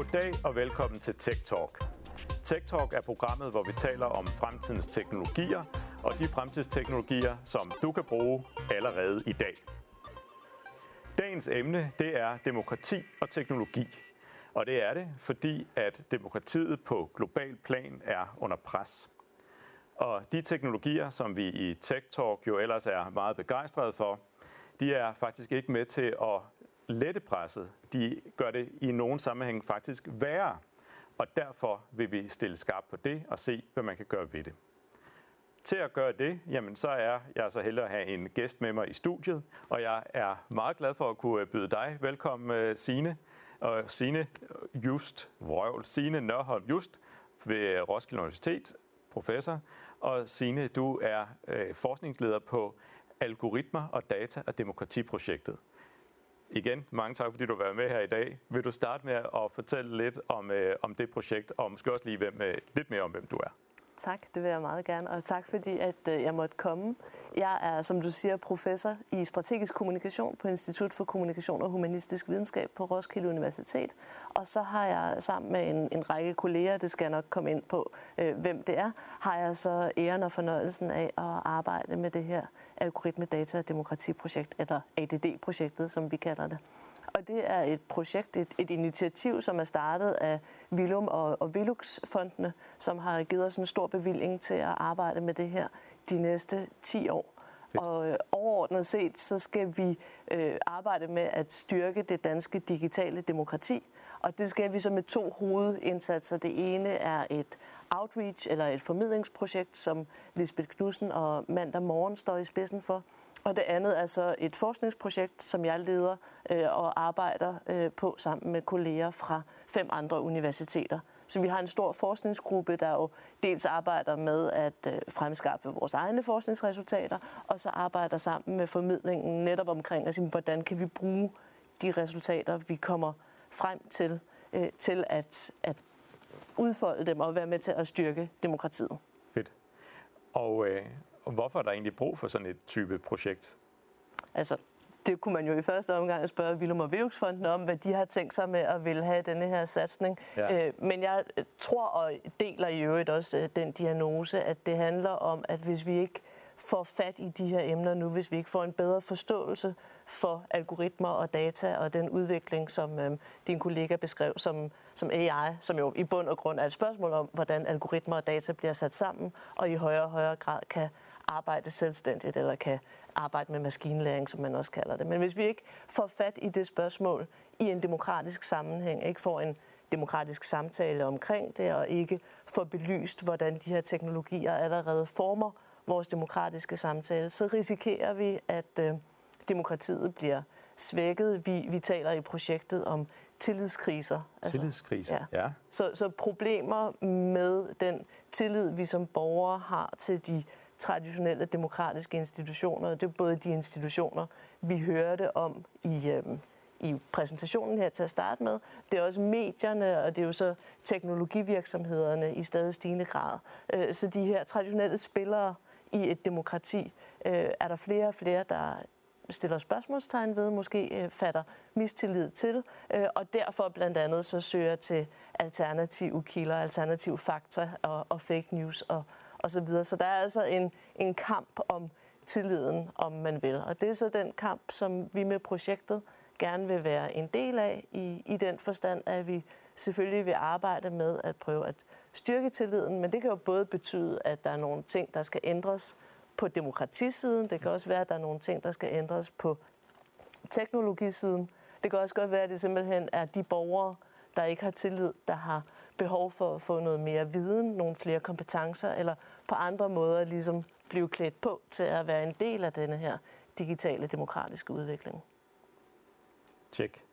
Goddag og velkommen til Tech Talk. Tech Talk er programmet, hvor vi taler om fremtidens teknologier og de fremtidsteknologier, som du kan bruge allerede i dag. Dagens emne det er demokrati og teknologi. Og det er det, fordi at demokratiet på global plan er under pres. Og de teknologier, som vi i Tech Talk jo ellers er meget begejstrede for, de er faktisk ikke med til at lette presset. De gør det i nogen sammenhæng faktisk værre. Og derfor vil vi stille skarpt på det og se, hvad man kan gøre ved det. Til at gøre det, jamen så er jeg så heldig at have en gæst med mig i studiet, og jeg er meget glad for at kunne byde dig velkommen, øh, Sine. Og Sine Just, vrøvl, Sine Nørholm Just ved Roskilde Universitet, professor. Og Sine, du er øh, forskningsleder på algoritmer og data og demokratiprojektet. Igen, mange tak, fordi du var med her i dag. Vil du starte med at fortælle lidt om, øh, om det projekt, og måske også lige hvem, øh, lidt mere om, hvem du er? Tak, det vil jeg meget gerne, og tak fordi, at øh, jeg måtte komme. Jeg er, som du siger, professor i strategisk kommunikation på Institut for Kommunikation og Humanistisk Videnskab på Roskilde Universitet. Og så har jeg sammen med en, en række kolleger, det skal jeg nok komme ind på, øh, hvem det er, har jeg så æren og fornøjelsen af at arbejde med det her algoritme data og demokratiprojekt, eller ADD-projektet, som vi kalder det. Og det er et projekt, et, et initiativ, som er startet af Vilum og, og Vilux-fondene, som har givet os en stor bevilling til at arbejde med det her de næste 10 år. Fedt. Og øh, overordnet set, så skal vi øh, arbejde med at styrke det danske digitale demokrati. Og det skal vi så med to hovedindsatser. Det ene er et outreach eller et formidlingsprojekt, som Lisbeth Knudsen og Mandag Morgen står i spidsen for. Og det andet er så et forskningsprojekt, som jeg leder øh, og arbejder øh, på sammen med kolleger fra fem andre universiteter. Så vi har en stor forskningsgruppe, der jo dels arbejder med at øh, fremskaffe vores egne forskningsresultater, og så arbejder sammen med formidlingen netop omkring, altså, hvordan kan vi bruge de resultater, vi kommer frem til, øh, til at, at udfolde dem og være med til at styrke demokratiet. Fedt. Og, øh, hvorfor er der egentlig brug for sådan et type projekt? Altså, det kunne man jo i første omgang spørge Willum og Vævksfonden om, hvad de har tænkt sig med at vil have denne her satsning. Ja. Øh, men jeg tror og deler i øvrigt også øh, den diagnose, at det handler om, at hvis vi ikke får fat i de her emner nu, hvis vi ikke får en bedre forståelse for algoritmer og data og den udvikling, som øh, din kollega beskrev som, som AI, som jo i bund og grund er et spørgsmål om, hvordan algoritmer og data bliver sat sammen, og i højere og højere grad kan arbejde selvstændigt, eller kan arbejde med maskinlæring, som man også kalder det. Men hvis vi ikke får fat i det spørgsmål i en demokratisk sammenhæng, ikke får en demokratisk samtale omkring det, og ikke får belyst, hvordan de her teknologier allerede former vores demokratiske samtale, så risikerer vi, at øh, demokratiet bliver svækket. Vi, vi taler i projektet om tillidskriser. Altså, tillidskriser, ja. ja. Så, så problemer med den tillid, vi som borgere har til de traditionelle demokratiske institutioner. Det er både de institutioner, vi hørte om i, øh, i præsentationen her til at starte med. Det er også medierne, og det er jo så teknologivirksomhederne i stadig stigende grad. Øh, så de her traditionelle spillere i et demokrati øh, er der flere og flere, der stiller spørgsmålstegn ved, måske øh, fatter mistillid til, øh, og derfor blandt andet så søger til alternative kilder, alternative fakta og, og fake news og, og så videre. Så der er altså en, en kamp om tilliden, om man vil. Og det er så den kamp, som vi med projektet gerne vil være en del af, i, i den forstand, at vi selvfølgelig vil arbejde med at prøve at styrke tilliden, men det kan jo både betyde, at der er nogle ting, der skal ændres på demokratisiden. Det kan også være, at der er nogle ting, der skal ændres på teknologisiden. Det kan også godt være, at det simpelthen er de borgere, der ikke har tillid, der har behov for at få noget mere viden, nogle flere kompetencer, eller på andre måder ligesom blive klædt på til at være en del af denne her digitale demokratiske udvikling. Tjek.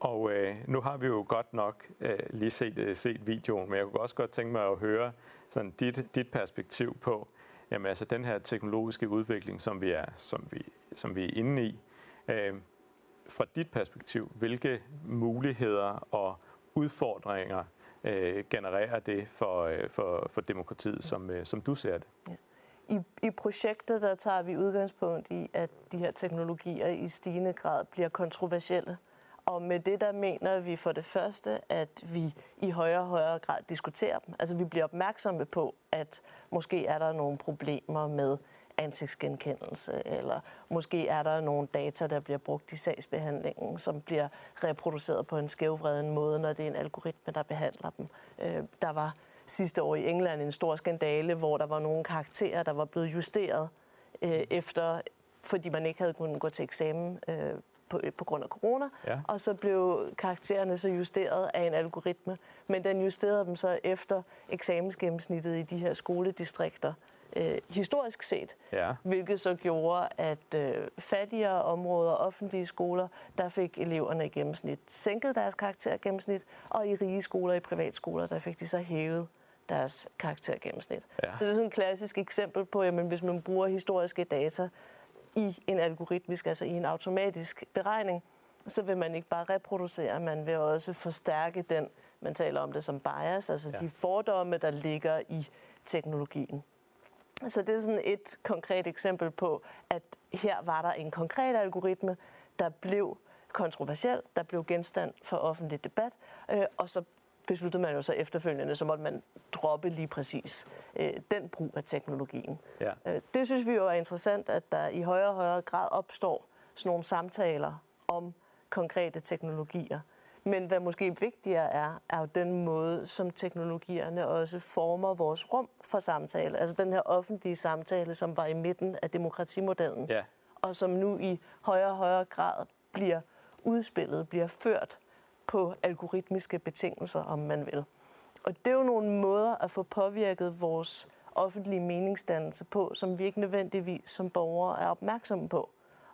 Og øh, nu har vi jo godt nok øh, lige set, øh, set videoen, men jeg kunne også godt tænke mig at høre sådan dit, dit perspektiv på jamen, altså den her teknologiske udvikling, som vi er, som vi, som vi er inde i. Øh, fra dit perspektiv, hvilke muligheder og udfordringer øh, genererer det for, øh, for, for demokratiet, som, øh, som du ser det? Ja. I, I projektet der tager vi udgangspunkt i, at de her teknologier i stigende grad bliver kontroversielle Og med det, der mener vi for det første, at vi i højere og højere grad diskuterer dem. Altså vi bliver opmærksomme på, at måske er der nogle problemer med ansigtsgenkendelse, eller måske er der nogle data, der bliver brugt i sagsbehandlingen, som bliver reproduceret på en skævvreden måde, når det er en algoritme, der behandler dem. Øh, der var sidste år i England en stor skandale, hvor der var nogle karakterer, der var blevet justeret øh, efter, fordi man ikke havde kunnet gå til eksamen øh, på, på grund af corona. Ja. Og så blev karaktererne så justeret af en algoritme. Men den justerede dem så efter eksamensgennemsnittet i de her skoledistrikter øh, historisk set. Ja. Hvilket så gjorde, at øh, fattigere områder, offentlige skoler, der fik eleverne i gennemsnit sænket deres karaktergennemsnit, og i rige skoler, i privatskoler, der fik de så hævet deres karaktergennemsnit. Ja. Så det er sådan et klassisk eksempel på, at hvis man bruger historiske data i en algoritmisk, altså i en automatisk beregning, så vil man ikke bare reproducere, man vil også forstærke den, man taler om det som bias, altså ja. de fordomme, der ligger i teknologien. Så det er sådan et konkret eksempel på, at her var der en konkret algoritme, der blev kontroversiel, der blev genstand for offentlig debat, øh, og så besluttede man jo så efterfølgende, så måtte man droppe lige præcis øh, den brug af teknologien. Ja. Øh, det synes vi jo er interessant, at der i højere og højere grad opstår sådan nogle samtaler om konkrete teknologier. Men hvad måske vigtigere er, er jo den måde, som teknologierne også former vores rum for samtale. Altså den her offentlige samtale, som var i midten af demokratimodellen, ja. og som nu i højere og højere grad bliver udspillet, bliver ført på algoritmiske betingelser, om man vil. Og det er jo nogle måder at få påvirket vores offentlige meningsdannelse på, som vi ikke nødvendigvis som borgere er opmærksomme på,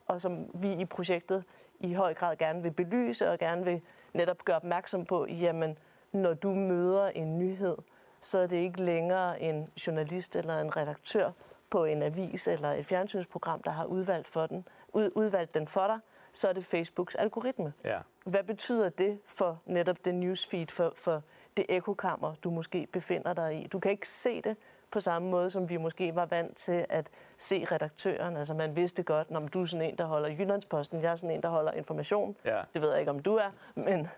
og som vi i projektet i høj grad gerne vil belyse og gerne vil netop gøre opmærksom på, jamen, når du møder en nyhed, så er det ikke længere en journalist eller en redaktør på en avis eller et fjernsynsprogram, der har udvalgt, for den, ud, udvalgt den for dig, så er det Facebooks algoritme. Ja. Hvad betyder det for netop det newsfeed, for, for det ekokammer, du måske befinder dig i? Du kan ikke se det på samme måde, som vi måske var vant til at se redaktøren. Altså man vidste godt, når du er sådan en, der holder Jyllandsposten, jeg er sådan en, der holder information. Ja. Det ved jeg ikke, om du er, men...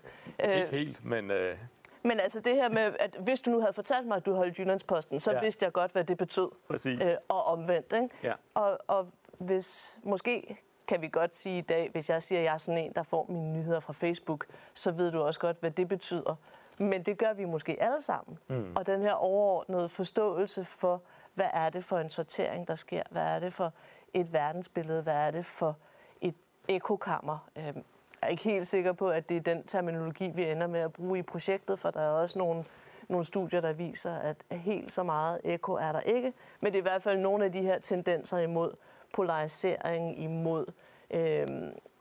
Øh, ikke helt, men... Øh... Men altså det her med, at hvis du nu havde fortalt mig, at du holdt Jyllandsposten, så ja. vidste jeg godt, hvad det betød. Præcis. Øh, og omvendt, ikke? Ja. Og, og hvis måske kan vi godt sige i dag, hvis jeg siger, at jeg er sådan en, der får mine nyheder fra Facebook, så ved du også godt, hvad det betyder. Men det gør vi måske alle sammen. Mm. Og den her overordnede forståelse for, hvad er det for en sortering, der sker? Hvad er det for et verdensbillede? Hvad er det for et ekokammer? Øhm, jeg er ikke helt sikker på, at det er den terminologi, vi ender med at bruge i projektet, for der er også nogle, nogle studier, der viser, at helt så meget eko er der ikke. Men det er i hvert fald nogle af de her tendenser imod polarisering, imod øh,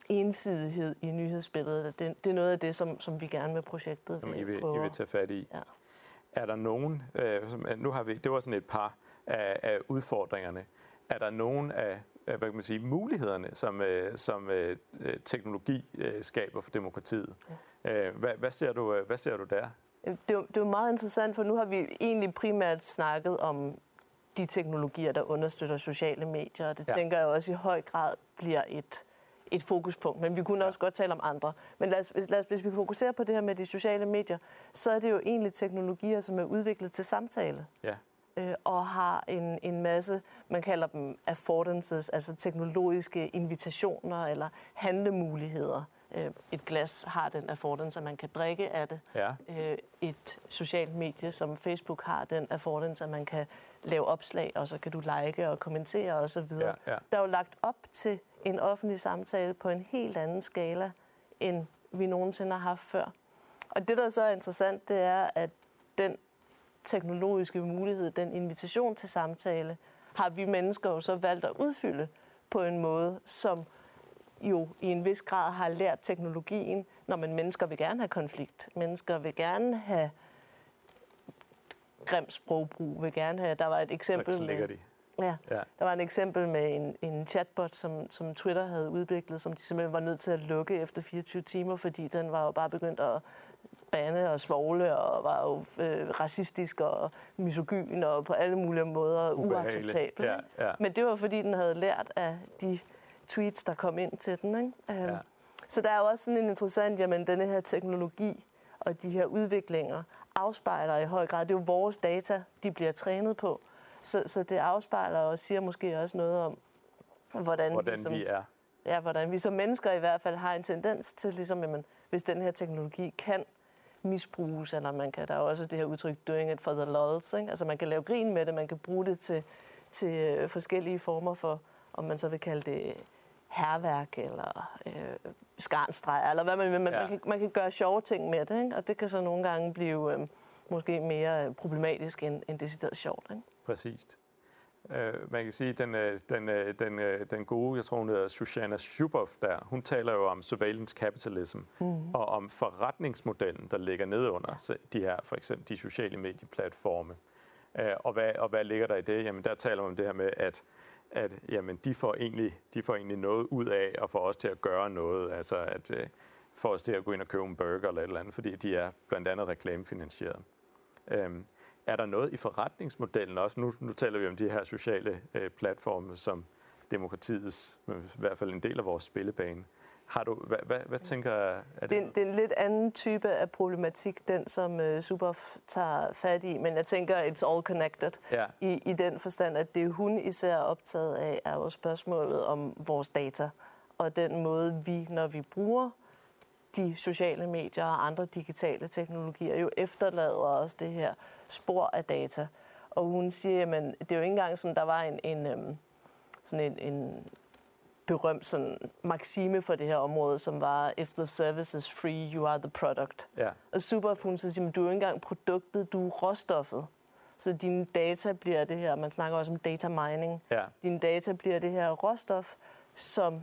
ensidighed i nyhedsbilledet. Det, det er noget af det, som, som vi gerne med projektet vil, I vil, I vil tage fat i. Ja. Er der nogen, øh, som, nu har vi, det var sådan et par af, af udfordringerne. Er der nogen af hvad kan man sige, mulighederne, som, øh, som øh, teknologi øh, skaber for demokratiet? Ja. Øh, hvad, hvad, ser du, hvad ser du der? Det det er meget interessant, for nu har vi egentlig primært snakket om de teknologier, der understøtter sociale medier. Det ja. tænker jeg også i høj grad bliver et, et fokuspunkt. Men vi kunne også godt tale om andre. Men lad os, lad os, hvis vi fokuserer på det her med de sociale medier, så er det jo egentlig teknologier, som er udviklet til samtale. Ja. Øh, og har en, en masse, man kalder dem affordances, altså teknologiske invitationer eller handlemuligheder. Øh, et glas har den affordance, at man kan drikke af det. Ja. Øh, et socialt medie som Facebook har den affordance, at man kan lave opslag, og så kan du like og kommentere osv. Ja, ja. Der er jo lagt op til en offentlig samtale på en helt anden skala, end vi nogensinde har haft før. Og det, der så er interessant, det er, at den teknologiske mulighed, den invitation til samtale, har vi mennesker jo så valgt at udfylde på en måde, som jo i en vis grad har lært teknologien, når man mennesker vil gerne have konflikt. Mennesker vil gerne have grim sprogbrug, vil gerne have. Der var et eksempel med, de. Ja, ja, der var et eksempel med en, en chatbot, som, som Twitter havde udviklet, som de simpelthen var nødt til at lukke efter 24 timer, fordi den var jo bare begyndt at bande og svogle og var jo øh, racistisk og misogyn og på alle mulige måder uacceptabel. Ja, ja. Men det var fordi, den havde lært af de tweets, der kom ind til den. Ikke? Øhm, ja. Så der er jo også sådan en interessant, jamen denne her teknologi og de her udviklinger afspejler i høj grad, det er jo vores data, de bliver trænet på. Så, så det afspejler og siger måske også noget om, hvordan, hvordan vi, som, vi er. Ja, hvordan vi som mennesker i hvert fald har en tendens til, ligesom, jamen, hvis den her teknologi kan misbruges, eller man kan, der er også det her udtryk, doing it for the lulz, ikke? altså man kan lave grin med det, man kan bruge det til, til øh, forskellige former for, om man så vil kalde det herværk eller øh, skarnstreger, eller hvad man vil. Man, ja. man, kan, man kan gøre sjove ting med det, ikke? og det kan så nogle gange blive øh, måske mere problematisk end, end decideret sjovt. Ikke? Præcist. Uh, man kan sige, at den, øh, den, øh, den, den gode, jeg tror hun hedder Shoshana Zuboff der, hun taler jo om surveillance capitalism mm. og om forretningsmodellen, der ligger nede under ja. de her, for eksempel de sociale medieplatforme. Uh, og, hvad, og hvad ligger der i det? Jamen der taler man om det her med, at at jamen, de, får egentlig, de får egentlig noget ud af at få os til at gøre noget, altså at øh, få os til at gå ind og købe en burger eller et eller andet, fordi de er blandt andet reklamefinansieret. Øhm, er der noget i forretningsmodellen også? Nu, nu taler vi om de her sociale øh, platforme som demokratiets, i hvert fald en del af vores spillebane. Har du, hvad, hvad, hvad tænker er det? Det, det er en lidt anden type af problematik, den som uh, Super tager fat i, men jeg tænker, it's all connected ja. i, i den forstand, at det hun især optaget af, er jo spørgsmålet om vores data, og den måde vi, når vi bruger de sociale medier og andre digitale teknologier, jo efterlader os det her spor af data. Og hun siger, at det er jo ikke engang sådan, der var en, en, øhm, sådan en, en berømt sådan, maxime for det her område, som var, if the service is free, you are the product. Ja. Og Superfund siger, du er ikke engang produktet, du er råstoffet. Så dine data bliver det her, man snakker også om data mining. Ja. Dine data bliver det her råstof, som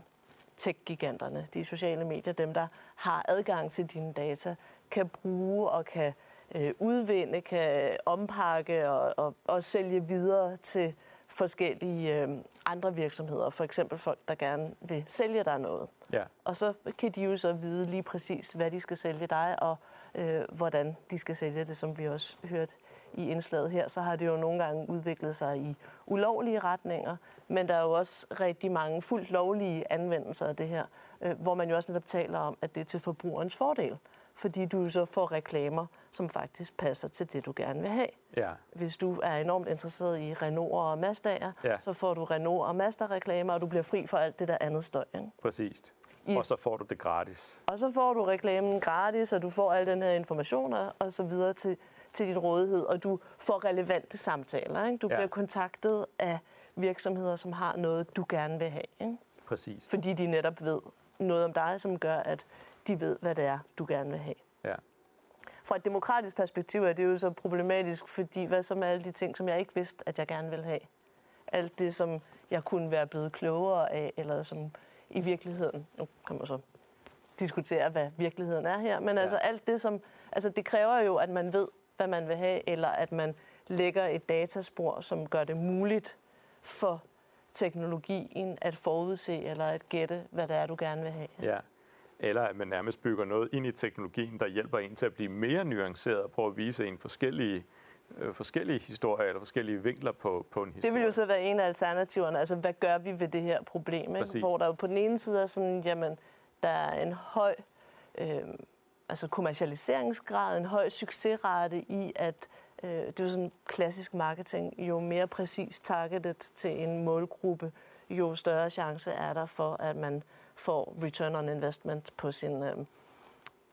tech-giganterne, de sociale medier, dem der har adgang til dine data, kan bruge og kan øh, udvinde, kan ompakke og, og, og sælge videre til forskellige øh, andre virksomheder, for eksempel folk, der gerne vil sælge dig noget. Ja. Og så kan de jo så vide lige præcis, hvad de skal sælge dig, og øh, hvordan de skal sælge det, som vi også hørte i indslaget her, så har det jo nogle gange udviklet sig i ulovlige retninger, men der er jo også rigtig mange fuldt lovlige anvendelser af det her, øh, hvor man jo også netop taler om, at det er til forbrugerens fordel fordi du så får reklamer, som faktisk passer til det, du gerne vil have. Ja. Hvis du er enormt interesseret i Renault og Mazda'er, ja. så får du Renault og Mazda-reklamer, og du bliver fri for alt det der andet støj. Ikke? Præcis. I, og så får du det gratis. Og så får du reklamen gratis, og du får al den her information og så videre til, til din rådighed, og du får relevante samtaler. Ikke? Du ja. bliver kontaktet af virksomheder, som har noget, du gerne vil have. Ikke? Præcis. Fordi de netop ved noget om dig, som gør, at de ved, hvad det er, du gerne vil have. Ja. Fra et demokratisk perspektiv er det jo så problematisk, fordi hvad så med alle de ting, som jeg ikke vidste, at jeg gerne vil have? Alt det, som jeg kunne være blevet klogere af, eller som i virkeligheden, nu kan man så diskutere, hvad virkeligheden er her, men ja. altså alt det, som, altså det kræver jo, at man ved, hvad man vil have, eller at man lægger et dataspor, som gør det muligt for teknologien at forudse eller at gætte, hvad det er, du gerne vil have. Ja eller at man nærmest bygger noget ind i teknologien, der hjælper en til at blive mere nuanceret og prøve at vise en forskellige øh, forskellige historier eller forskellige vinkler på, på en historie. Det vil jo så være en af alternativerne. Altså, hvad gør vi ved det her problem? Ikke? Hvor der jo på den ene side er sådan, jamen, der er en høj øh, altså kommercialiseringsgrad, en høj succesrate i, at øh, det er jo sådan klassisk marketing, jo mere præcis targetet til en målgruppe, jo større chance er der for, at man får return on investment på sin... Øh,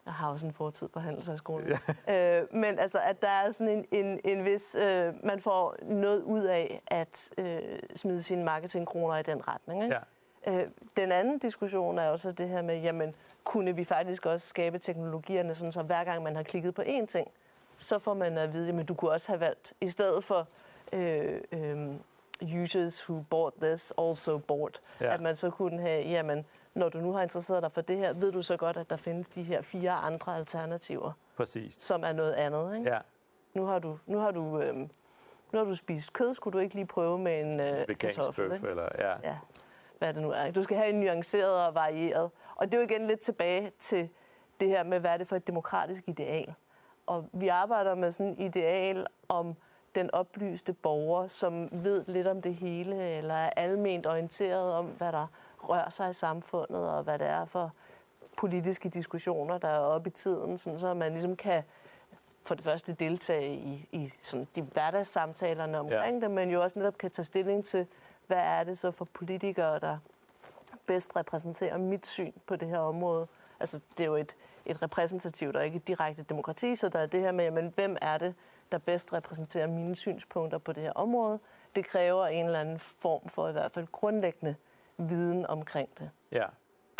jeg har også en fortid på Handelshøjskolen. Ja. Øh, men altså, at der er sådan en, en, en vis... Øh, man får noget ud af at øh, smide sine marketingkroner i den retning. Ikke? Ja. Øh, den anden diskussion er også det her med, jamen, kunne vi faktisk også skabe teknologierne, sådan så hver gang man har klikket på én ting, så får man at vide, at du kunne også have valgt, i stedet for øh, øh, users who bought this also bought, ja. at man så kunne have, jamen, når du nu har interesseret dig for det her, ved du så godt, at der findes de her fire andre alternativer. Præcis. Som er noget andet, ikke? Ja. Nu har du, nu har du, øhm, nu har du spist kød, skulle du ikke lige prøve med en øh, kartoffel, ikke? eller ja. ja. Hvad det nu er. Du skal have en nuanceret og varieret. Og det er jo igen lidt tilbage til det her med, hvad er det for et demokratisk ideal. Og vi arbejder med sådan et ideal om den oplyste borger, som ved lidt om det hele, eller er alment orienteret om, hvad der rører sig i samfundet, og hvad det er for politiske diskussioner, der er oppe i tiden, sådan så man ligesom kan for det første deltage i, i sådan de hverdagssamtalerne omkring ja. det, men jo også netop kan tage stilling til, hvad er det så for politikere, der bedst repræsenterer mit syn på det her område. Altså, det er jo et, et repræsentativt og ikke et direkte demokrati, så der er det her med, men hvem er det, der bedst repræsenterer mine synspunkter på det her område. Det kræver en eller anden form for i hvert fald grundlæggende viden omkring det. Ja.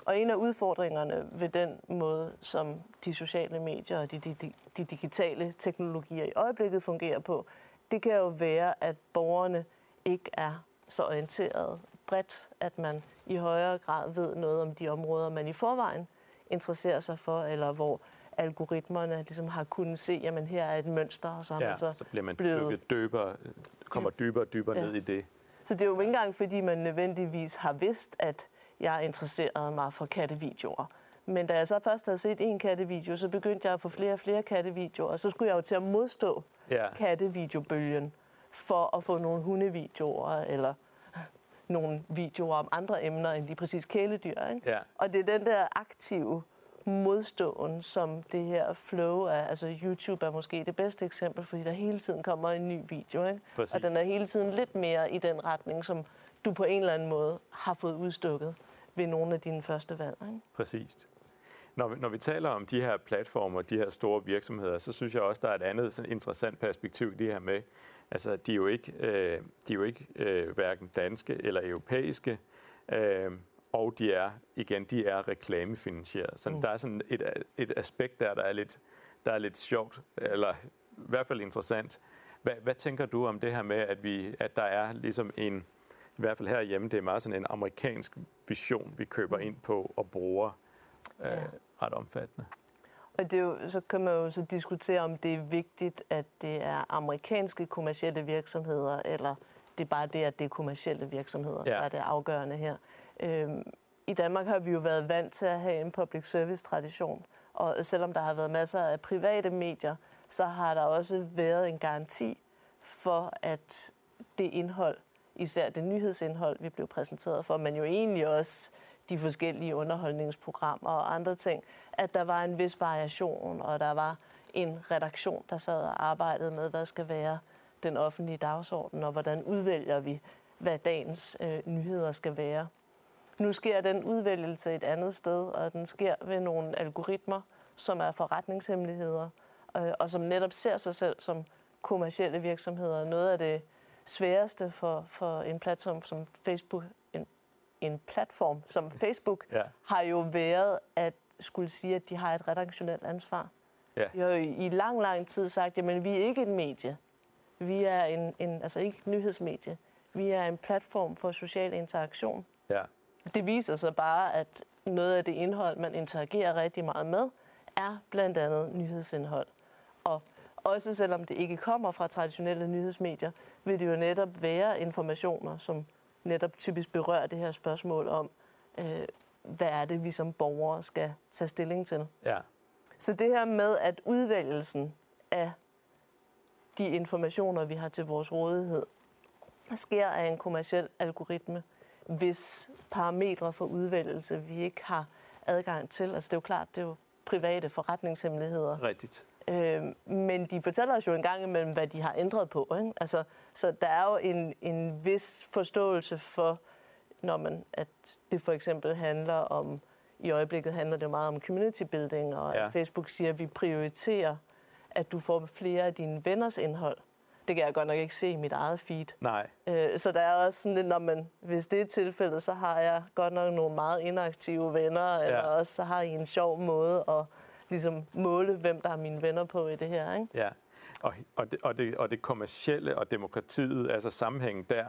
Og en af udfordringerne ved den måde, som de sociale medier og de, de, de digitale teknologier i øjeblikket fungerer på, det kan jo være, at borgerne ikke er så orienteret bredt, at man i højere grad ved noget om de områder, man i forvejen interesserer sig for, eller hvor algoritmerne ligesom har kunnet se, at her er et mønster, og så ja, man så, så bliver man blevet... dybere, kommer dybere og dybere ja. ned i det. Så det er jo ikke engang, fordi man nødvendigvis har vidst, at jeg interesserede mig for kattevideoer. Men da jeg så først havde set en kattevideo, så begyndte jeg at få flere og flere kattevideoer, og så skulle jeg jo til at modstå ja. kattevideobølgen for at få nogle hundevideoer eller nogle videoer om andre emner end lige præcis kæledyr. Ikke? Ja. Og det er den der aktive modståen, som det her flow er. Altså YouTube er måske det bedste eksempel, fordi der hele tiden kommer en ny video. Ikke? Præcis. Og den er hele tiden lidt mere i den retning, som du på en eller anden måde har fået udstukket ved nogle af dine første valg. Ikke? Præcis. Når vi, når vi taler om de her platformer, de her store virksomheder, så synes jeg også, der er et andet sådan interessant perspektiv i det her med, altså de er jo ikke, øh, de er jo ikke øh, hverken danske eller europæiske, øh, og de er, igen, de er reklamefinansieret. Så mm. der er sådan et, et aspekt der, der er lidt, der er lidt sjovt, eller i hvert fald interessant. Hvad, hvad tænker du om det her med, at, vi, at der er ligesom en, i hvert fald herhjemme, det er meget sådan en amerikansk vision, vi køber mm. ind på og bruger øh, ja. ret omfattende? Og det er jo, så kan man jo så diskutere, om det er vigtigt, at det er amerikanske kommercielle virksomheder, eller det er bare det, at det er kommercielle virksomheder, ja. der er det afgørende her. Øhm, I Danmark har vi jo været vant til at have en public service tradition, og selvom der har været masser af private medier, så har der også været en garanti for, at det indhold, især det nyhedsindhold, vi blev præsenteret for, men jo egentlig også de forskellige underholdningsprogrammer og andre ting, at der var en vis variation, og der var en redaktion, der sad og arbejdede med, hvad skal være den offentlige dagsorden, og hvordan udvælger vi, hvad dagens øh, nyheder skal være. Nu sker den udvælgelse et andet sted, og den sker ved nogle algoritmer, som er forretningshemmeligheder, øh, og som netop ser sig selv som kommercielle virksomheder. Noget af det sværeste for, for en platform som Facebook, en, en platform som Facebook, ja. har jo været at skulle sige, at de har et redaktionelt ansvar. Ja. Vi har jo i lang, lang tid sagt, at vi er ikke et medie. Vi er en, en, altså ikke nyhedsmedie. Vi er en platform for social interaktion. Ja. Det viser sig bare, at noget af det indhold, man interagerer rigtig meget med, er blandt andet nyhedsindhold. Og også selvom det ikke kommer fra traditionelle nyhedsmedier, vil det jo netop være informationer, som netop typisk berører det her spørgsmål om, øh, hvad er det, vi som borgere skal tage stilling til. Ja. Så det her med, at udvælgelsen af de informationer, vi har til vores rådighed, sker af en kommersiel algoritme, hvis parametre for udvælgelse vi ikke har adgang til. Altså det er jo klart, det er jo private forretningshemmeligheder. Rigtigt. Øh, men de fortæller os jo en gang imellem, hvad de har ændret på. Ikke? Altså, så der er jo en, en vis forståelse for, når man, at det for eksempel handler om, i øjeblikket handler det meget om community building, og ja. at Facebook siger, at vi prioriterer, at du får flere af dine venners indhold. Det kan jeg godt nok ikke se i mit eget feed. Nej. Øh, så der er også sådan lidt, når man, hvis det er tilfældet, så har jeg godt nok nogle meget inaktive venner, ja. eller også så har I en sjov måde at ligesom måle, hvem der er mine venner på i det her. Ikke? Ja, og, og, det, og, det, og det kommercielle og demokratiet, altså sammenhængen der,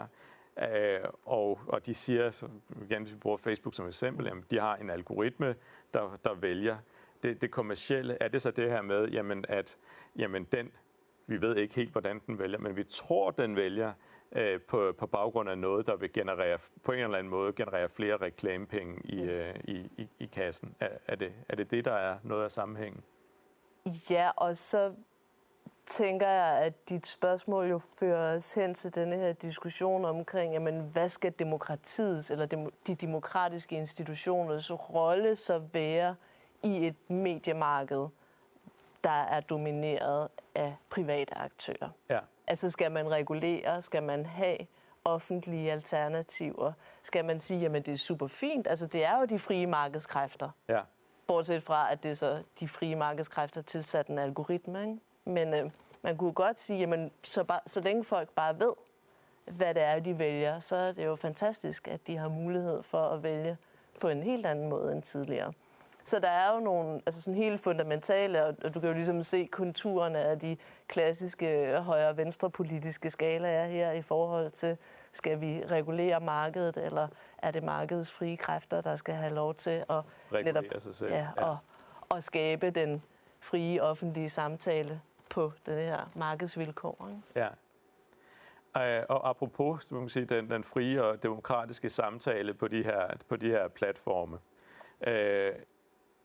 øh, og, og de siger, så, igen hvis vi bruger Facebook som eksempel, jamen, de har en algoritme, der, der vælger det, det kommercielle. Er det så det her med, jamen, at jamen, den vi ved ikke helt, hvordan den vælger, men vi tror, den vælger øh, på, på baggrund af noget, der vil generere, på en eller anden måde generere flere reklamepenge i, øh, i, i, i kassen. Er, er, det, er det det, der er noget af sammenhængen? Ja, og så tænker jeg, at dit spørgsmål jo fører os hen til denne her diskussion omkring, jamen, hvad skal demokratiets eller de demokratiske institutioners rolle så være i et mediemarked, der er domineret af private aktører. Ja. Altså skal man regulere, skal man have offentlige alternativer, skal man sige, jamen det er super fint, altså det er jo de frie markedskræfter. Ja. Bortset fra, at det er så de frie markedskræfter tilsat en algoritme. Ikke? Men øh, man kunne godt sige, jamen så, bare, så længe folk bare ved, hvad det er, de vælger, så er det jo fantastisk, at de har mulighed for at vælge på en helt anden måde end tidligere. Så der er jo nogle altså sådan helt fundamentale, og du kan jo ligesom se konturerne af de klassiske højre-venstre politiske skalaer her i forhold til, skal vi regulere markedet, eller er det markedets frie kræfter, der skal have lov til at, netop, sig selv. Ja, ja. Og, og skabe den frie offentlige samtale på det her markedsvilkår. Ikke? Ja. Øh, og apropos man sige, den, den frie og demokratiske samtale på de her, på de her platforme. Øh,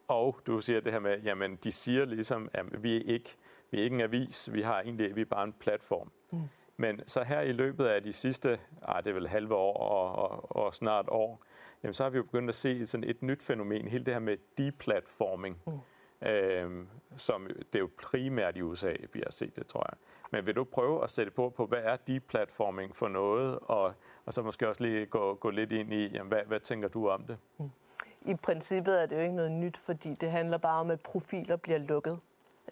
og du siger det her med, jamen de siger ligesom, at vi er ikke, vi er ikke en avis, vi har egentlig, vi er bare en platform. Mm. Men så her i løbet af de sidste, ah, det er vel halve år og, og, og snart år, jamen så har vi jo begyndt at se sådan et nyt fænomen, hele det her med deplatforming. Mm øh, som det er jo primært i USA, vi har set det, tror jeg. Men vil du prøve at sætte på, på hvad er deplatforming for noget, og, og så måske også lige gå, gå lidt ind i, jamen, hvad, hvad tænker du om det? Mm. I princippet er det jo ikke noget nyt, fordi det handler bare om, at profiler bliver lukket.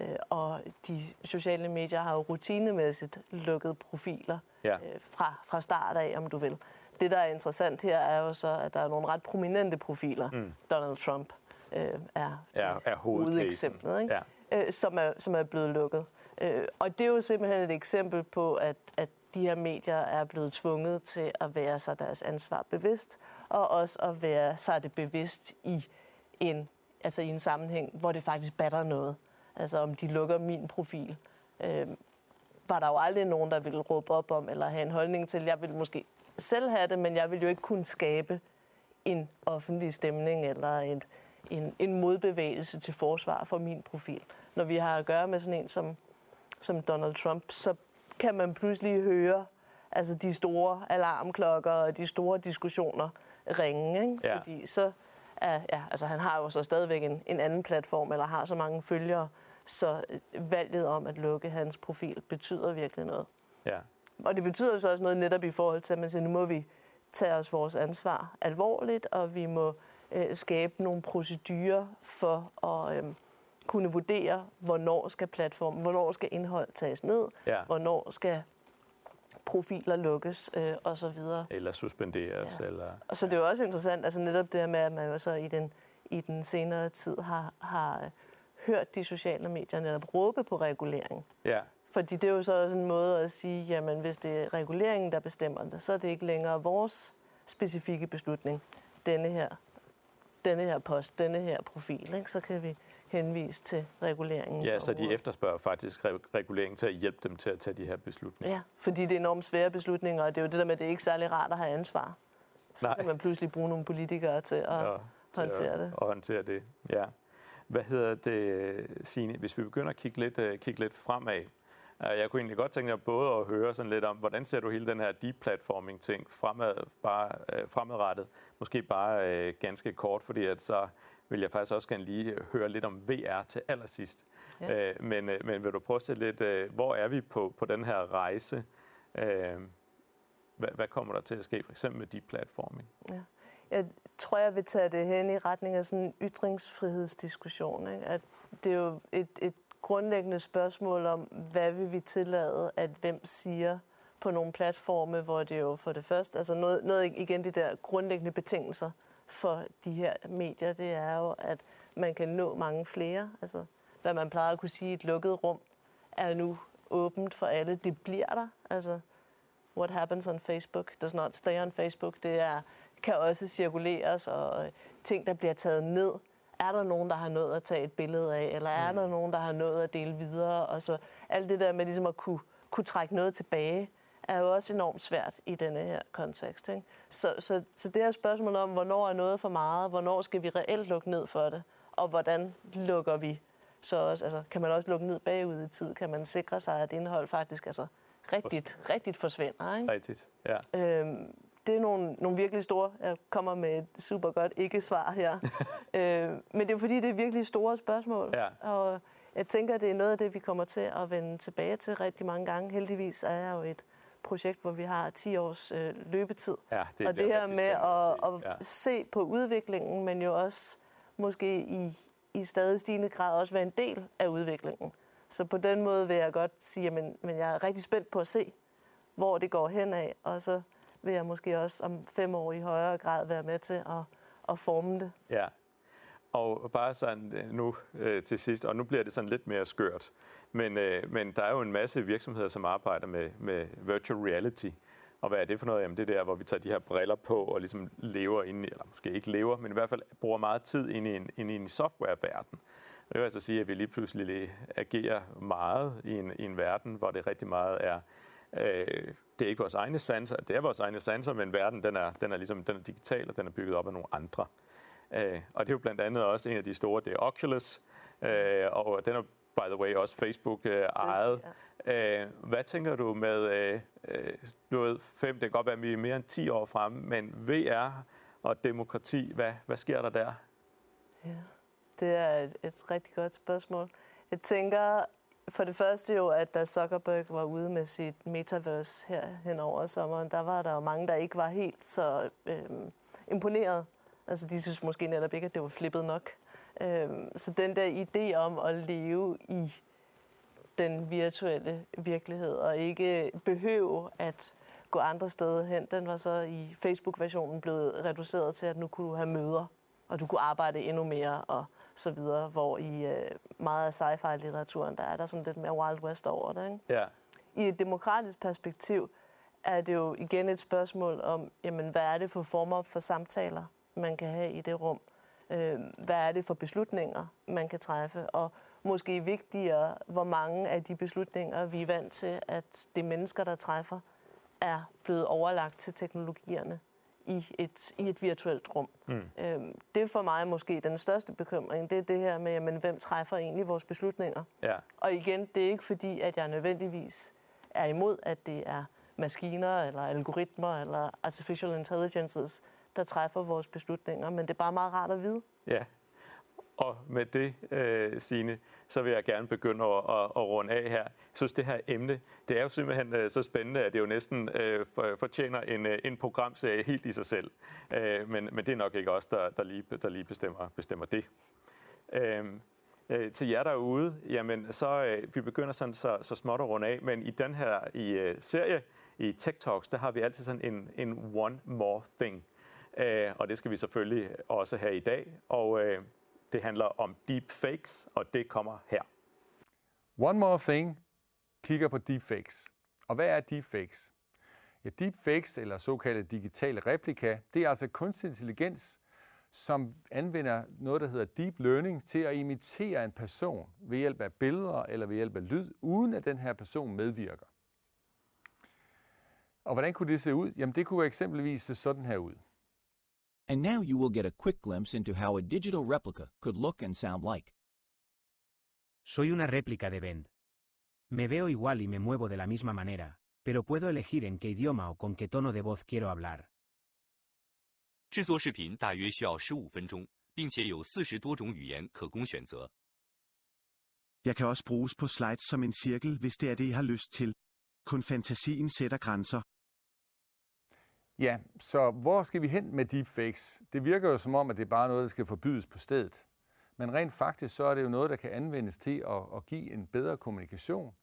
Øh, og de sociale medier har jo rutinemæssigt lukket profiler ja. Øh, fra, fra start af, om du vil. Det, der er interessant her, er jo så, at der er nogle ret prominente profiler. Mm. Donald Trump, øh, er, er, er hovedeksemplet, ikke? Ja. Øh, som, er, som er blevet lukket. Øh, og det er jo simpelthen et eksempel på, at, at de her medier er blevet tvunget til at være sig deres ansvar bevidst, og også at være sig det bevidst i en, altså i en sammenhæng, hvor det faktisk batter noget. Altså om de lukker min profil, øh, var der jo aldrig nogen, der ville råbe op om, eller have en holdning til. Jeg ville måske selv have det, men jeg ville jo ikke kunne skabe en offentlig stemning, eller et, en, en modbevægelse til forsvar for min profil. Når vi har at gøre med sådan en som, som Donald Trump, så kan man pludselig høre altså de store alarmklokker og de store diskussioner ringe. Ikke? Ja. Fordi så er, ja, altså han har jo så stadigvæk en, en anden platform, eller har så mange følgere, så valget om at lukke hans profil betyder virkelig noget. Ja. Og det betyder jo så også noget netop i forhold til, at man siger, nu må vi tage os vores ansvar alvorligt, og vi må øh, skabe nogle procedurer for at øh, kunne vurdere, hvornår skal platformen, hvornår skal indhold tages ned, ja. hvornår skal profiler lukkes øh, og så videre. Eller suspenderes. Ja. Eller, og så det er jo også interessant, altså netop det her med, at man jo så i den, i den senere tid har, har hørt de sociale medier netop råbe på regulering. Ja. Fordi det er jo så også en måde at sige, jamen hvis det er reguleringen, der bestemmer det, så er det ikke længere vores specifikke beslutning, denne her denne her post, denne her profil, ikke? så kan vi henvise til reguleringen. Ja, så de efterspørger faktisk regulering til at hjælpe dem til at tage de her beslutninger. Ja, fordi det er enormt svære beslutninger, og det er jo det der med, at det er ikke særlig rart at have ansvar. Så Nej. kan man pludselig bruge nogle politikere til at ja, håndtere det. Og håndtere det, ja. Hvad hedder det, Signe, hvis vi begynder at kigge lidt, uh, kigge lidt fremad, jeg kunne egentlig godt tænke mig både at høre sådan lidt om, hvordan ser du hele den her deplatforming-ting fremad, bare, øh, fremadrettet? Måske bare øh, ganske kort, fordi at så vil jeg faktisk også gerne lige høre lidt om VR til allersidst. Ja. Øh, men, øh, men vil du prøve at se lidt, øh, hvor er vi på, på den her rejse? Øh, hvad, hvad kommer der til at ske, for eksempel med deplatforming? Ja. Jeg tror, jeg vil tage det hen i retning af sådan en ytringsfrihedsdiskussion. Ikke? At det er jo et, et grundlæggende spørgsmål om, hvad vil vi tillade, at hvem siger på nogle platforme, hvor det jo for det første, altså noget, noget igen de der grundlæggende betingelser for de her medier, det er jo, at man kan nå mange flere. Altså, hvad man plejer at kunne sige, et lukket rum er nu åbent for alle. Det bliver der. Altså, what happens on Facebook does not stay on Facebook. Det er, kan også cirkuleres, og ting, der bliver taget ned, er der nogen, der har nået at tage et billede af, eller er mm. der nogen, der har nået at dele videre? Og så alt det der med ligesom at kunne, kunne trække noget tilbage, er jo også enormt svært i denne her kontekst. Ikke? Så, så, så det her spørgsmål om, hvornår er noget for meget, hvornår skal vi reelt lukke ned for det, og hvordan lukker vi så også, altså, kan man også lukke ned bagud i tid? Kan man sikre sig, at indhold faktisk altså, rigtigt, rigtigt forsvinder? Ikke? Rigtigt, ja. Øhm, det er nogle, nogle virkelig store... Jeg kommer med et super godt ikke-svar her. øh, men det er fordi, det er virkelig store spørgsmål. Ja. Og jeg tænker, det er noget af det, vi kommer til at vende tilbage til rigtig mange gange. Heldigvis er jeg jo et projekt, hvor vi har 10 års øh, løbetid. Ja, det og det her med at, at at se. se på udviklingen, men jo også måske i, i stadig stigende grad også være en del af udviklingen. Så på den måde vil jeg godt sige, at men jeg er rigtig spændt på at se, hvor det går hen af, og så vil jeg måske også om fem år i højere grad være med til at, at forme det. Ja. Og bare sådan øh, nu øh, til sidst, og nu bliver det sådan lidt mere skørt, men, øh, men der er jo en masse virksomheder, som arbejder med, med virtual reality. Og hvad er det for noget? Jamen det er der, hvor vi tager de her briller på og ligesom lever ind i, eller måske ikke lever, men i hvert fald bruger meget tid ind i en, ind i en softwareverden. Det vil altså sige, at vi lige pludselig agerer meget i en, i en verden, hvor det rigtig meget er Øh, det er ikke vores egne sanser, det er vores egne sanser, men verden den er, den er, ligesom, den er digital, og den er bygget op af nogle andre. Øh, og det er jo blandt andet også en af de store, det er Oculus, øh, og den er by the way også Facebook øh, ejet. Øh, hvad tænker du med, øh, øh, du ved, fem, det kan godt være, at vi er mere end 10 år fremme, men VR og demokrati, hvad, hvad sker der der? Ja, det er et, et rigtig godt spørgsmål. Jeg tænker, for det første jo, at da Zuckerberg var ude med sit metaverse her hen over sommeren, der var der jo mange, der ikke var helt så øhm, imponeret. Altså de synes måske netop ikke, at det var flippet nok. Øhm, så den der idé om at leve i den virtuelle virkelighed og ikke behøve at gå andre steder hen, den var så i Facebook-versionen blevet reduceret til, at nu kunne du have møder, og du kunne arbejde endnu mere og så videre, hvor i øh, meget af sci-fi-litteraturen, der er der sådan lidt mere Wild West over det. Ikke? Ja. I et demokratisk perspektiv er det jo igen et spørgsmål om, jamen, hvad er det for former for samtaler, man kan have i det rum? Øh, hvad er det for beslutninger, man kan træffe? Og måske vigtigere, hvor mange af de beslutninger, vi er vant til, at det mennesker, der træffer, er blevet overlagt til teknologierne i et, i et virtuelt rum. Mm. Øhm, det er for mig måske den største bekymring, det er det her med, jamen, hvem træffer egentlig vores beslutninger? Ja. Og igen, det er ikke fordi, at jeg nødvendigvis er imod, at det er maskiner eller algoritmer eller artificial intelligences, der træffer vores beslutninger, men det er bare meget rart at vide. Ja, og med det, øh, Signe, så vil jeg gerne begynde at, at, at runde af her. Jeg synes, det her emne, det er jo simpelthen øh, så spændende, at det jo næsten øh, fortjener en, øh, en programserie helt i sig selv. Øh, men, men det er nok ikke os, der, der lige, der lige bestemmer, bestemmer det. Øh, øh, til jer derude, jamen så øh, vi begynder sådan så, så småt at runde af, men i den her i, øh, serie, i Tech Talks, der har vi altid sådan en, en one more thing. Øh, og det skal vi selvfølgelig også have i dag. Og øh, det handler om deepfakes, og det kommer her. One More Thing kigger på deepfakes. Og hvad er deepfakes? Ja, deepfakes, eller såkaldte digitale replika, det er altså kunstig intelligens, som anvender noget, der hedder deep learning, til at imitere en person ved hjælp af billeder eller ved hjælp af lyd, uden at den her person medvirker. Og hvordan kunne det se ud? Jamen det kunne eksempelvis se sådan her ud. And now you will get a quick glimpse into how a digital replica could look and sound like. Soy una réplica de Ben. Me veo igual y me muevo de la misma manera, pero puedo elegir en qué idioma o con qué tono de voz quiero hablar. 制作视频大约需要十五分钟，并且有四十多种语言可供选择。 Jeg kan også bruges på slides som en cirkel, hvis det er det, jeg har lyst til. Kun fantasien sætter grænser. Ja, så hvor skal vi hen med deepfakes? Det virker jo som om, at det er bare noget, der skal forbydes på stedet. Men rent faktisk så er det jo noget, der kan anvendes til at, at give en bedre kommunikation.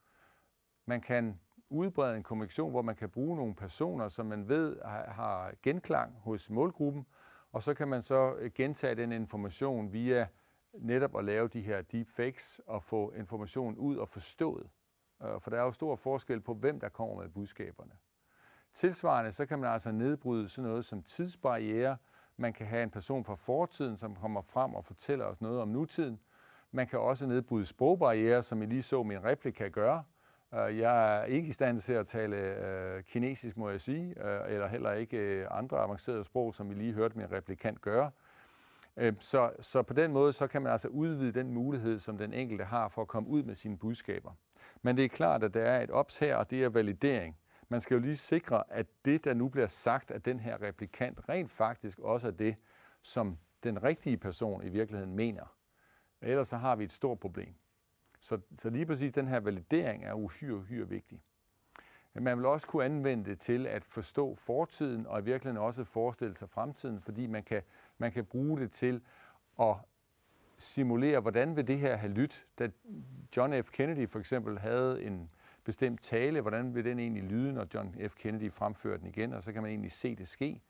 Man kan udbrede en kommunikation, hvor man kan bruge nogle personer, som man ved har genklang hos målgruppen, og så kan man så øh, gentage den information via netop at lave de her deepfakes og få informationen ud og forstået. Øh, for der er jo stor forskel på, hvem der kommer med budskaberne. Tilsvarende så kan man altså nedbryde sådan noget som tidsbarriere. Man kan have en person fra fortiden, som kommer frem og fortæller os noget om nutiden. Man kan også nedbryde sprogbarriere, som I lige så min replika gøre. Øh, jeg er ikke i stand til at tale øh, kinesisk, må jeg sige, øh, eller heller ikke andre avancerede sprog, som I lige hørte min replikant gøre. Så, så på den måde så kan man altså udvide den mulighed, som den enkelte har for at komme ud med sine budskaber. Men det er klart, at der er et ops her, og det er validering. Man skal jo lige sikre, at det, der nu bliver sagt af den her replikant, rent faktisk også er det, som den rigtige person i virkeligheden mener. Ellers så har vi et stort problem. Så, så lige præcis den her validering er uhyre, uhyre vigtig. Men man vil også kunne anvende det til at forstå fortiden og i virkeligheden også forestille sig fremtiden, fordi man kan, man kan bruge det til at simulere, hvordan vil det her have lyttet. Da John F. Kennedy for eksempel havde en bestemt tale, hvordan vil den egentlig lyde, når John F. Kennedy fremfører den igen, og så kan man egentlig se det ske.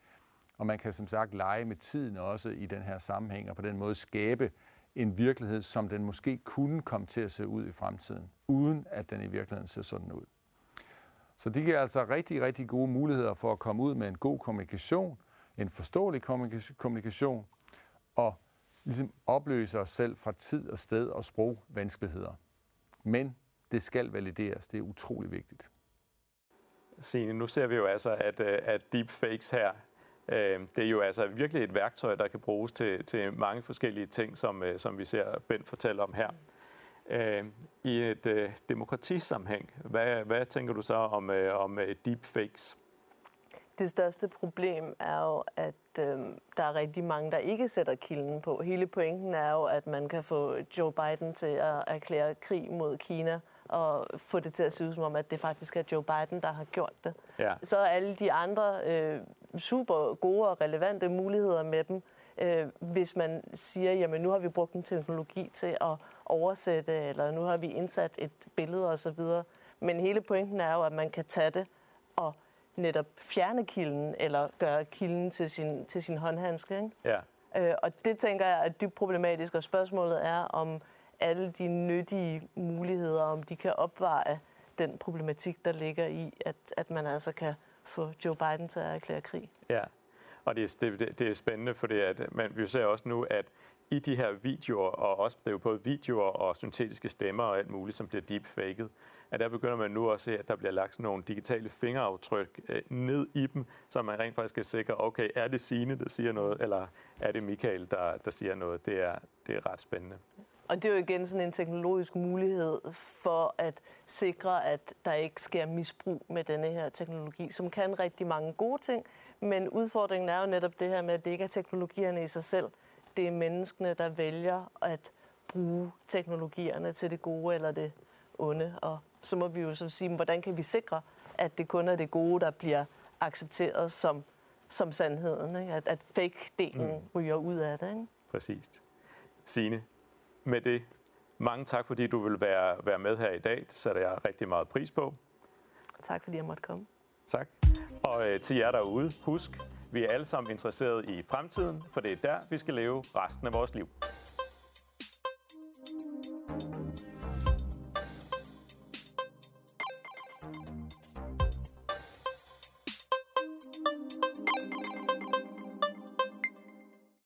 Og man kan som sagt lege med tiden også i den her sammenhæng, og på den måde skabe en virkelighed, som den måske kunne komme til at se ud i fremtiden, uden at den i virkeligheden ser sådan ud. Så det giver altså rigtig, rigtig gode muligheder for at komme ud med en god kommunikation, en forståelig kommunikation, og ligesom opløse os selv fra tid og sted og sprogvanskeligheder. Men det skal valideres. Det er utrolig vigtigt. Signe, nu ser vi jo altså, at, øh, at deepfakes her, øh, det er jo altså virkelig et værktøj, der kan bruges til, til mange forskellige ting, som, øh, som vi ser Bent fortælle om her. I et demokratisammenhæng, hvad, hvad tænker du så om, om deepfakes? Det største problem er jo, at øh, der er rigtig mange, der ikke sætter kilden på. Hele pointen er jo, at man kan få Joe Biden til at erklære krig mod Kina og få det til at se ud som om, at det faktisk er Joe Biden, der har gjort det. Ja. Så er alle de andre øh, super gode og relevante muligheder med dem, øh, hvis man siger, jamen nu har vi brugt en teknologi til at oversætte, eller nu har vi indsat et billede osv. Men hele pointen er jo, at man kan tage det og netop fjerne kilden, eller gøre kilden til sin, til sin håndhandske. Ikke? Ja. Øh, og det tænker jeg er dybt problematisk, og spørgsmålet er, om alle de nyttige muligheder, om de kan opveje den problematik, der ligger i, at, at man altså kan få Joe Biden til at erklære krig. Ja, og det er, det, det er spændende, fordi at man, vi ser også nu, at i de her videoer, og også det er jo både videoer og syntetiske stemmer og alt muligt, som bliver deepfaked, at der begynder man nu at se, at der bliver lagt sådan nogle digitale fingeraftryk øh, ned i dem, så man rent faktisk kan sikre, okay, er det Signe, der siger noget, eller er det Michael, der, der siger noget? Det er, det er ret spændende. Og det er jo igen sådan en teknologisk mulighed for at sikre, at der ikke sker misbrug med denne her teknologi, som kan rigtig mange gode ting. Men udfordringen er jo netop det her med, at det ikke er teknologierne i sig selv. Det er menneskene, der vælger at bruge teknologierne til det gode eller det onde. Og så må vi jo så sige, hvordan kan vi sikre, at det kun er det gode, der bliver accepteret som, som sandheden. Ikke? At, at fake-delen mm. ryger ud af det. Ikke? Præcis. Signe, med det, mange tak, fordi du vil være, være med her i dag. Det sætter jeg rigtig meget pris på. Tak, fordi jeg måtte komme. Tak. Og øh, til jer derude, husk, vi er alle sammen interesseret i fremtiden, for det er der, vi skal leve resten af vores liv.